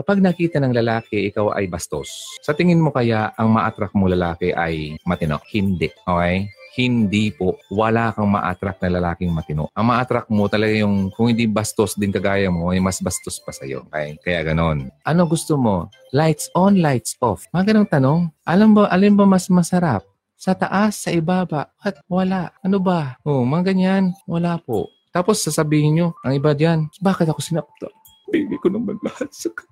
Kapag nakita ng lalaki, ikaw ay bastos. Sa tingin mo kaya, ang ma-attract mo lalaki ay matino? Hindi. Okay? Hindi po. Wala kang ma-attract na lalaking matino. Ang ma-attract mo talaga yung, kung hindi bastos din kagaya mo, ay mas bastos pa sa'yo. Okay? Kaya ganon. Ano gusto mo? Lights on, lights off. Mga ganong tanong. Alam ba, alin ba mas masarap? Sa taas, sa ibaba. At wala. Ano ba? Oh, mga ganyan. Wala po. Tapos sasabihin nyo, ang iba diyan, bakit ako sinakta? Bigay ko naman lahat sa kanya.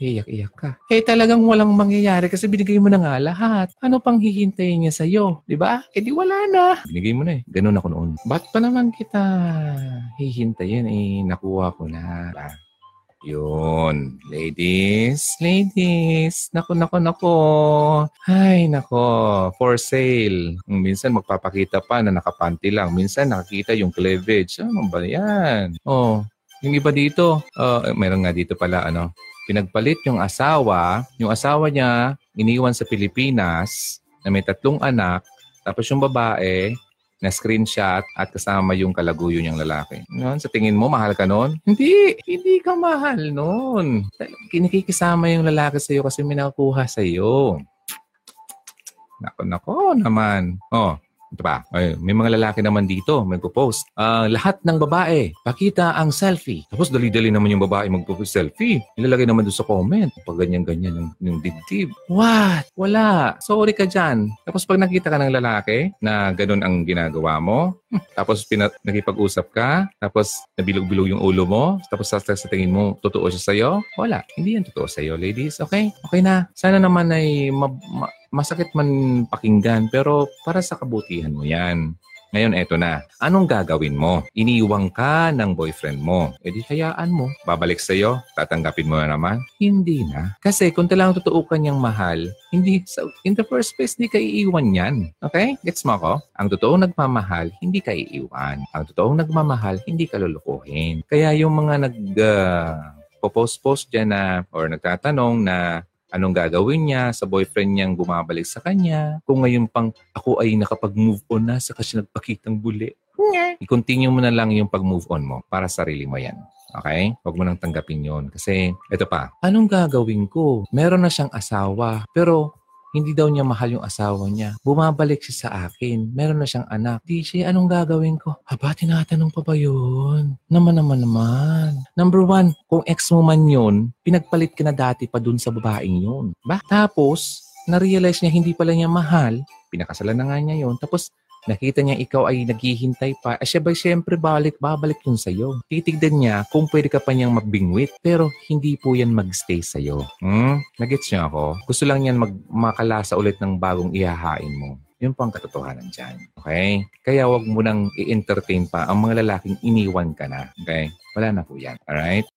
Iyak-iyak ka. Eh talagang walang mangyayari kasi binigay mo na nga lahat. Ano pang hihintayin niya sa'yo? Di ba? Eh di wala na. Binigay mo na eh. Ganun ako noon. Ba't pa naman kita hihintayin? Eh nakuha ko na. Diba? Yun. Ladies, ladies. Nako, nako, nako. Ay, nako. For sale. Minsan magpapakita pa na nakapanti lang. Minsan nakakita yung cleavage. Ano ba yan? Oh, yung iba dito, uh, meron nga dito pala, ano, pinagpalit yung asawa. Yung asawa niya, iniwan sa Pilipinas na may tatlong anak. Tapos yung babae, na screenshot at kasama yung kalaguyo niyang lalaki. Yun, sa tingin mo, mahal ka noon? Hindi, hindi ka mahal noon. Kinikikisama yung lalaki sa iyo kasi may nakukuha sa iyo. Nako, nako naman. Oh, ito pa, ay, may mga lalaki naman dito, magpo-post. Uh, lahat ng babae, pakita ang selfie. Tapos dali-dali naman yung babae magpo-post selfie. Ilalagay naman doon sa comment. Pag ganyan-ganyan yung, yung dibdib. What? Wala. Sorry ka dyan. Tapos pag nakita ka ng lalaki na ganun ang ginagawa mo, hmm, tapos pina- nakipag-usap ka, tapos nabilog-bilog yung ulo mo, tapos sa, sa tingin mo, totoo siya sa'yo, wala. Hindi yan totoo sa'yo, ladies. Okay? Okay na. Sana naman ay ma- ma- masakit man pakinggan, pero para sa kabutihan mo yan. Ngayon, eto na. Anong gagawin mo? Iniwang ka ng boyfriend mo. E di hayaan mo. Babalik sa'yo? Tatanggapin mo na naman? Hindi na. Kasi kung talagang totoo ka niyang mahal, hindi, so in the first place, hindi ka iiwan yan. Okay? Gets mo ko? Ang totoong nagmamahal, hindi ka iiwan. Ang totoong nagmamahal, hindi ka lulukuhin. Kaya yung mga nag... Uh, popost-post dyan na or nagtatanong na anong gagawin niya sa boyfriend niyang bumabalik sa kanya. Kung ngayon pang ako ay nakapag-move on na, saka siya nagpakitang buli. I-continue mo na lang yung pag-move on mo para sarili mo yan. Okay? Huwag mo nang tanggapin yon Kasi, ito pa, anong gagawin ko? Meron na siyang asawa, pero hindi daw niya mahal yung asawa niya. Bumabalik siya sa akin. Meron na siyang anak. DJ, anong gagawin ko? Aba, tinatanong pa ba yun? Naman naman naman. Number one, kung ex mo man yun, pinagpalit ka na dati pa dun sa babaeng yun. Ba? Tapos, na-realize niya hindi pala niya mahal. Pinakasalan na nga niya yun. Tapos, nakita niya ikaw ay naghihintay pa, eh siya ba siyempre balik, babalik yun sa'yo. Titigdan niya kung pwede ka pa niyang magbingwit, pero hindi po yan magstay sa'yo. Hmm? Nagets niya ako? Gusto lang yan mag makalasa ulit ng bagong ihahain mo. Yun po ang katotohanan dyan. Okay? Kaya wag mo nang i-entertain pa ang mga lalaking iniwan ka na. Okay? Wala na po yan. Alright?